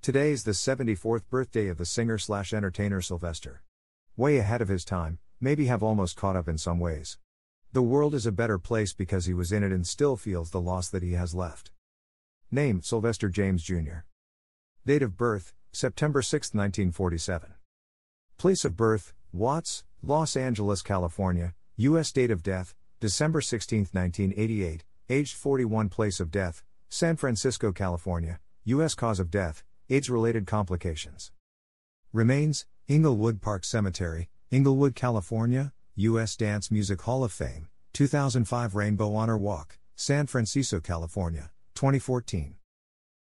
Today is the 74th birthday of the singer slash entertainer Sylvester. Way ahead of his time, maybe have almost caught up in some ways. The world is a better place because he was in it and still feels the loss that he has left. Name Sylvester James Jr. Date of birth September 6, 1947. Place of birth Watts, Los Angeles, California. U.S. date of death December 16, 1988. Aged 41. Place of death San Francisco, California. U.S. cause of death AIDS related complications. Remains, Inglewood Park Cemetery, Inglewood, California, U.S. Dance Music Hall of Fame, 2005 Rainbow Honor Walk, San Francisco, California, 2014.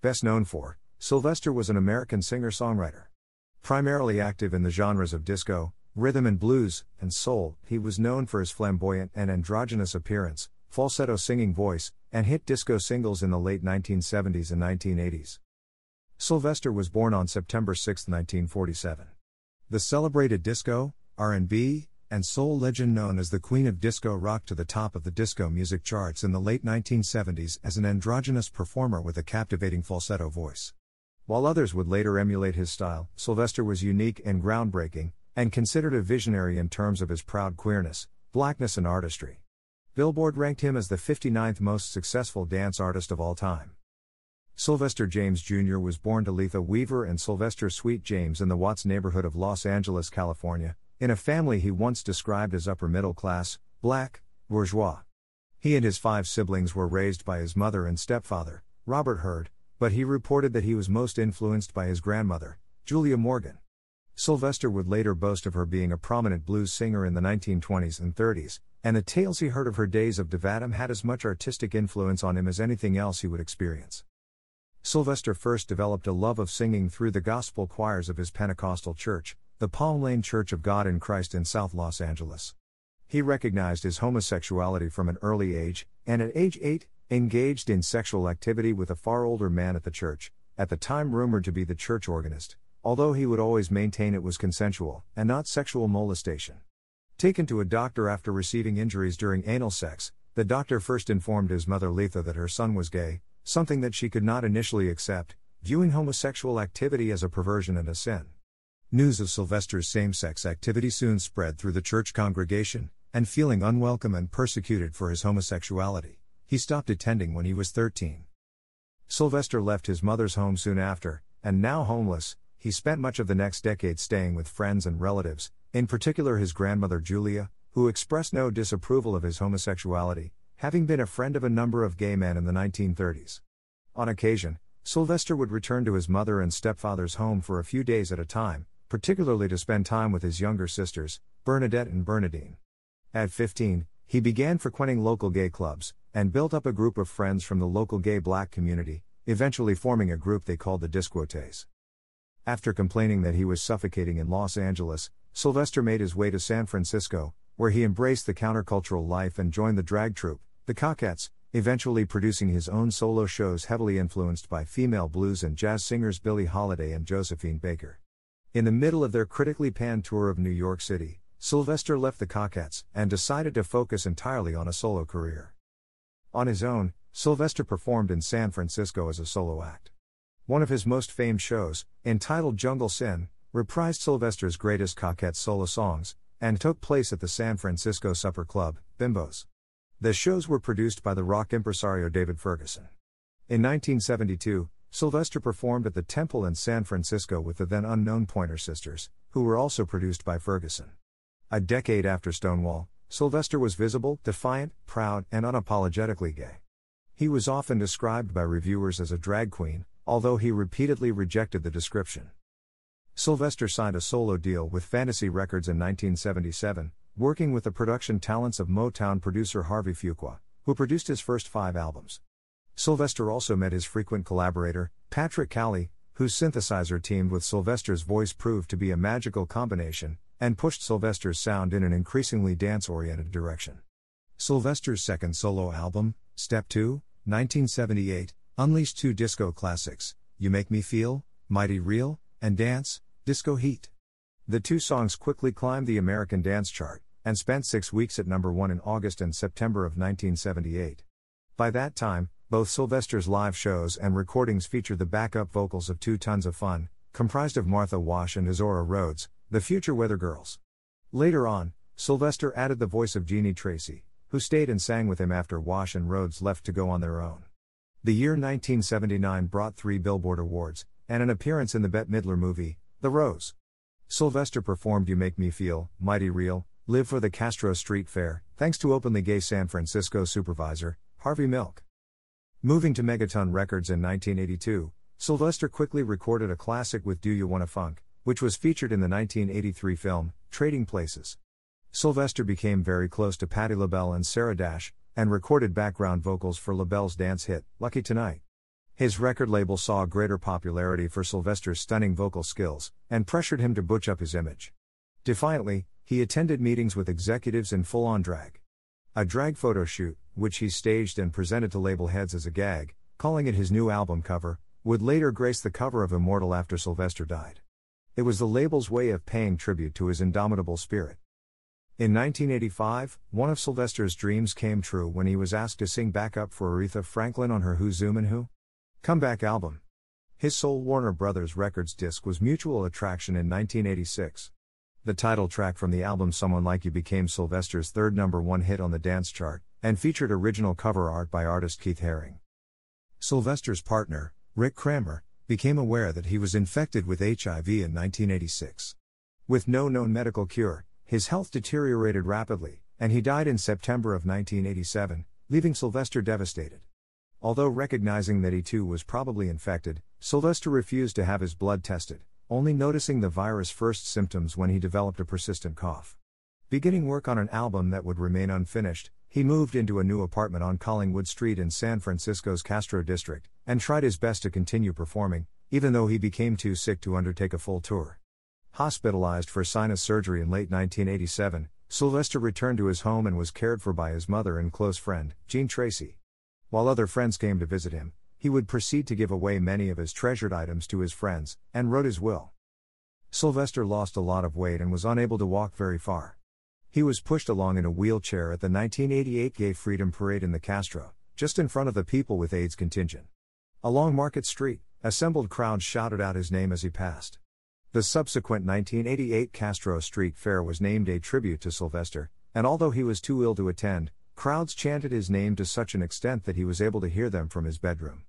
Best known for Sylvester was an American singer songwriter. Primarily active in the genres of disco, rhythm and blues, and soul, he was known for his flamboyant and androgynous appearance, falsetto singing voice, and hit disco singles in the late 1970s and 1980s. Sylvester was born on September 6, 1947. The celebrated disco, R&B, and soul legend known as the Queen of Disco rocked to the top of the disco music charts in the late 1970s as an androgynous performer with a captivating falsetto voice. While others would later emulate his style, Sylvester was unique and groundbreaking, and considered a visionary in terms of his proud queerness, blackness, and artistry. Billboard ranked him as the 59th most successful dance artist of all time. Sylvester James Jr. was born to Letha Weaver and Sylvester Sweet James in the Watts neighborhood of Los Angeles, California, in a family he once described as upper middle class, black, bourgeois. He and his five siblings were raised by his mother and stepfather, Robert Hurd, but he reported that he was most influenced by his grandmother, Julia Morgan. Sylvester would later boast of her being a prominent blues singer in the 1920s and 30s, and the tales he heard of her days of divadom had as much artistic influence on him as anything else he would experience. Sylvester first developed a love of singing through the gospel choirs of his Pentecostal church, the Palm Lane Church of God in Christ in South Los Angeles. He recognized his homosexuality from an early age, and at age 8, engaged in sexual activity with a far older man at the church, at the time rumored to be the church organist, although he would always maintain it was consensual, and not sexual molestation. Taken to a doctor after receiving injuries during anal sex, the doctor first informed his mother Letha that her son was gay, something that she could not initially accept, viewing homosexual activity as a perversion and a sin. News of Sylvester's same sex activity soon spread through the church congregation, and feeling unwelcome and persecuted for his homosexuality, he stopped attending when he was 13. Sylvester left his mother's home soon after, and now homeless, he spent much of the next decade staying with friends and relatives, in particular his grandmother Julia, who expressed no disapproval of his homosexuality, having been a friend of a number of gay men in the 1930s. On occasion, Sylvester would return to his mother and stepfather's home for a few days at a time, particularly to spend time with his younger sisters, Bernadette and Bernadine. At 15, he began frequenting local gay clubs, and built up a group of friends from the local gay black community, eventually forming a group they called the Disquotays. After complaining that he was suffocating in Los Angeles, Sylvester made his way to San Francisco, where he embraced the countercultural life and joined the drag troupe, the Cockettes, eventually producing his own solo shows heavily influenced by female blues and jazz singers Billie Holiday and Josephine Baker. In the middle of their critically panned tour of New York City, Sylvester left the Cockettes and decided to focus entirely on a solo career. On his own, Sylvester performed in San Francisco as a solo act. One of his most famed shows, entitled Jungle Sin, reprised Sylvester's greatest Cockette solo songs, and took place at the San Francisco Supper Club, Bimbos. The shows were produced by the rock impresario David Ferguson. In 1972, Sylvester performed at the Temple in San Francisco with the then unknown Pointer Sisters, who were also produced by Ferguson. A decade after Stonewall, Sylvester was visible, defiant, proud, and unapologetically gay. He was often described by reviewers as a drag queen, although he repeatedly rejected the description. Sylvester signed a solo deal with Fantasy Records in 1977, working with the production talents of Motown producer Harvey Fuqua, who produced his first five albums. Sylvester also met his frequent collaborator, Patrick Cowley, whose synthesizer teamed with Sylvester's voice proved to be a magical combination, and pushed Sylvester's sound in an increasingly dance oriented direction. Sylvester's second solo album, Step 2, 1978, unleashed two disco classics You Make Me Feel, Mighty Real, and Dance, Disco Heat. The two songs quickly climbed the American dance chart, and spent six weeks at number one in August and September of 1978. By that time, both Sylvester's live shows and recordings featured the backup vocals of Two Tons of Fun, comprised of Martha Wash and Izora Rhodes, the future Weather Girls. Later on, Sylvester added the voice of Jeanie Tracy, who stayed and sang with him after Wash and Rhodes left to go on their own. The year 1979 brought three Billboard Awards, and an appearance in the Bette Midler movie, The Rose. Sylvester performed You Make Me Feel, Mighty Real, Live for the Castro Street Fair, thanks to openly gay San Francisco supervisor, Harvey Milk. Moving to Megatone Records in 1982, Sylvester quickly recorded a classic with Do You Wanna Funk, which was featured in the 1983 film, Trading Places. Sylvester became very close to Patti LaBelle and Sarah Dash, and recorded background vocals for LaBelle's dance hit, Lucky Tonight. His record label saw greater popularity for Sylvester's stunning vocal skills, and pressured him to butch up his image. Defiantly, he attended meetings with executives in full on drag. A drag photo shoot, which he staged and presented to label heads as a gag, calling it his new album cover, would later grace the cover of Immortal after Sylvester died. It was the label's way of paying tribute to his indomitable spirit. In 1985, one of Sylvester's dreams came true when he was asked to sing backup for Aretha Franklin on her Who's Zoomin' Who? Comeback album. His sole Warner Brothers Records disc was Mutual Attraction in 1986. The title track from the album Someone Like You became Sylvester's third number one hit on the dance chart, and featured original cover art by artist Keith Haring. Sylvester's partner, Rick Cranmer, became aware that he was infected with HIV in 1986. With no known medical cure, his health deteriorated rapidly, and he died in September of 1987, leaving Sylvester devastated. Although recognizing that he too was probably infected, Sylvester refused to have his blood tested, only noticing the virus' first symptoms when he developed a persistent cough. Beginning work on an album that would remain unfinished, he moved into a new apartment on Collingwood Street in San Francisco's Castro district, and tried his best to continue performing, even though he became too sick to undertake a full tour. Hospitalized for sinus surgery in late 1987, Sylvester returned to his home and was cared for by his mother and close friend, Jean Tracy. While other friends came to visit him, he would proceed to give away many of his treasured items to his friends, and wrote his will. Sylvester lost a lot of weight and was unable to walk very far. He was pushed along in a wheelchair at the 1988 Gay Freedom Parade in the Castro, just in front of the People with AIDS contingent. Along Market Street, assembled crowds shouted out his name as he passed. The subsequent 1988 Castro Street Fair was named a tribute to Sylvester, and although he was too ill to attend, crowds chanted his name to such an extent that he was able to hear them from his bedroom.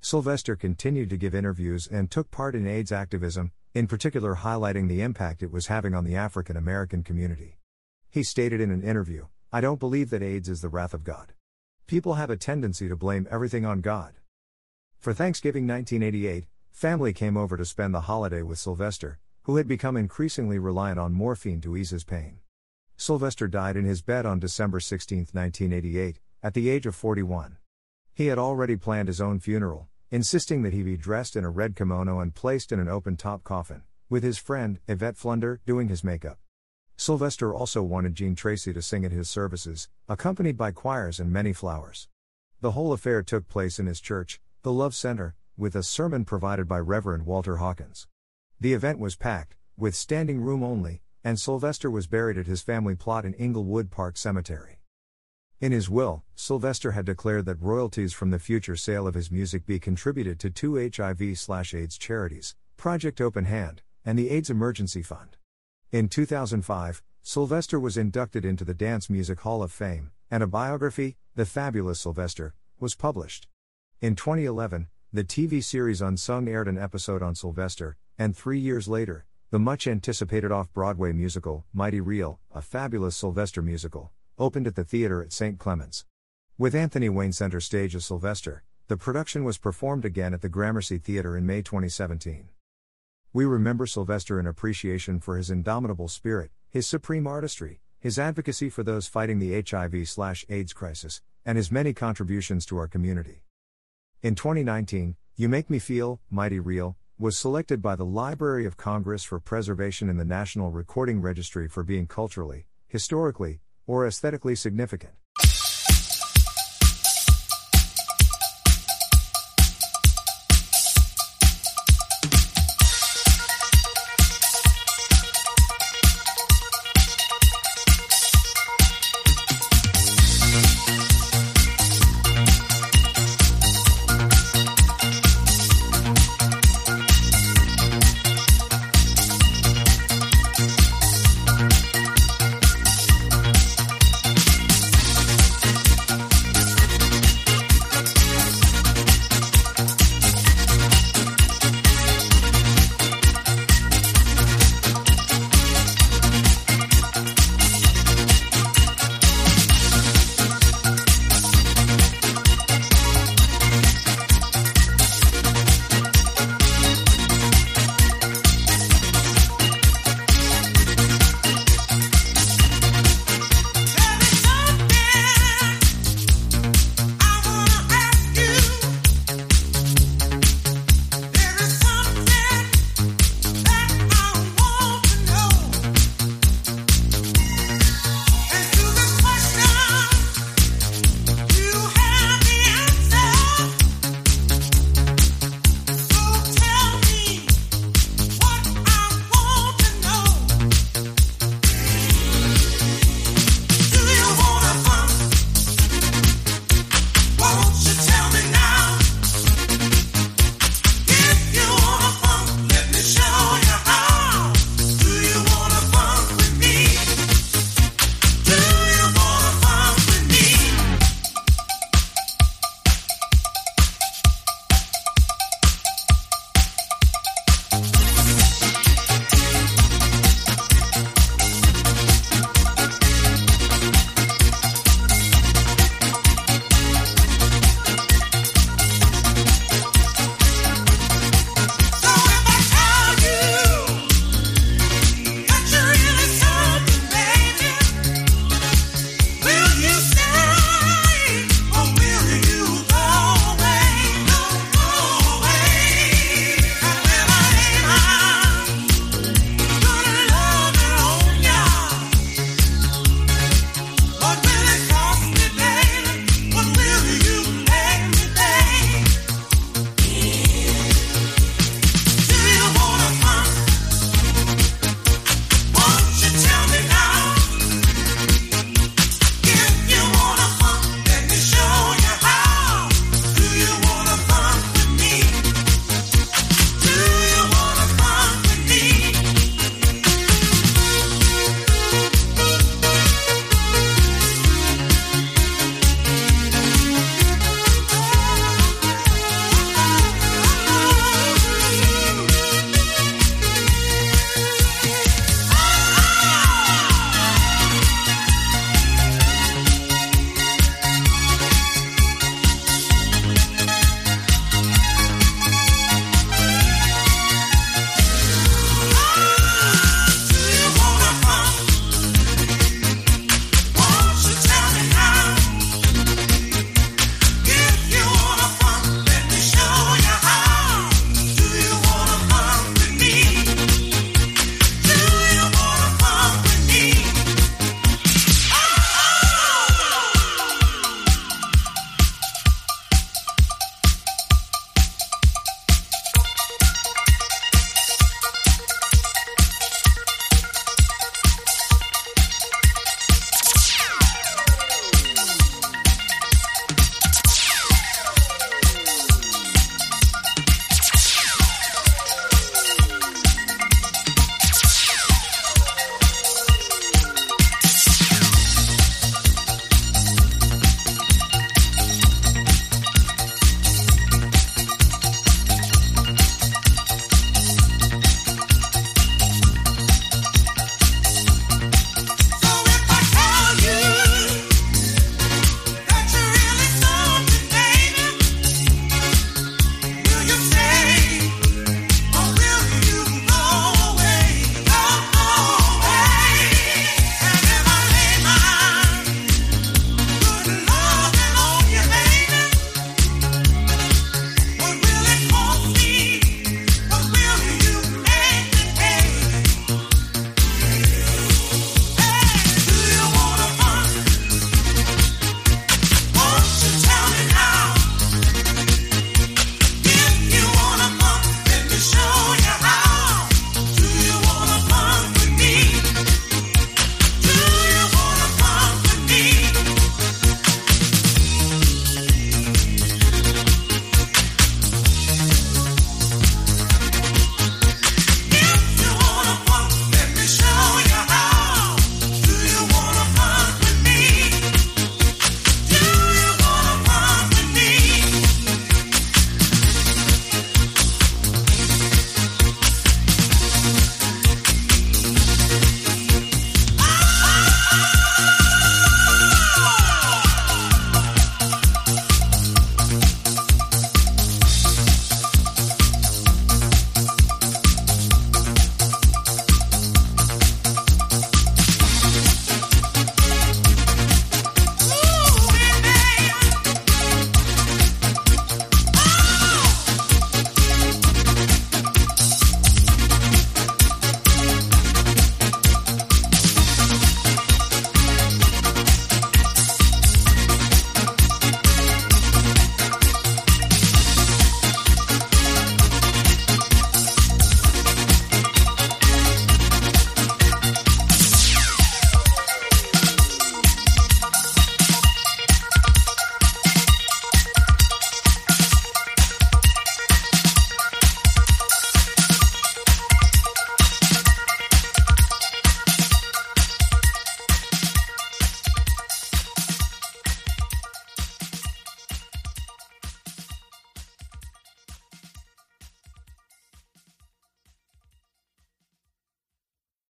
Sylvester continued to give interviews and took part in AIDS activism, in particular highlighting the impact it was having on the African American community. He stated in an interview I don't believe that AIDS is the wrath of God. People have a tendency to blame everything on God. For Thanksgiving 1988, family came over to spend the holiday with Sylvester, who had become increasingly reliant on morphine to ease his pain. Sylvester died in his bed on December 16, 1988, at the age of 41. He had already planned his own funeral, insisting that he be dressed in a red kimono and placed in an open top coffin, with his friend, Yvette Flunder, doing his makeup. Sylvester also wanted Jean Tracy to sing at his services, accompanied by choirs and many flowers. The whole affair took place in his church, the Love Center, with a sermon provided by Reverend Walter Hawkins. The event was packed, with standing room only, and Sylvester was buried at his family plot in Inglewood Park Cemetery. In his will, Sylvester had declared that royalties from the future sale of his music be contributed to two HIV/AIDS charities, Project Open Hand and the AIDS Emergency Fund. In 2005, Sylvester was inducted into the Dance Music Hall of Fame, and a biography, The Fabulous Sylvester, was published. In 2011, the TV series Unsung aired an episode on Sylvester, and three years later, the much anticipated off Broadway musical, Mighty Real, a fabulous Sylvester musical, opened at the theater at St. Clement's. With Anthony Wayne center stage as Sylvester, the production was performed again at the Gramercy Theater in May 2017. We remember Sylvester in appreciation for his indomitable spirit, his supreme artistry, his advocacy for those fighting the HIV/AIDS crisis, and his many contributions to our community. In 2019, You Make Me Feel Mighty Real was selected by the Library of Congress for preservation in the National Recording Registry for being culturally, historically, or aesthetically significant.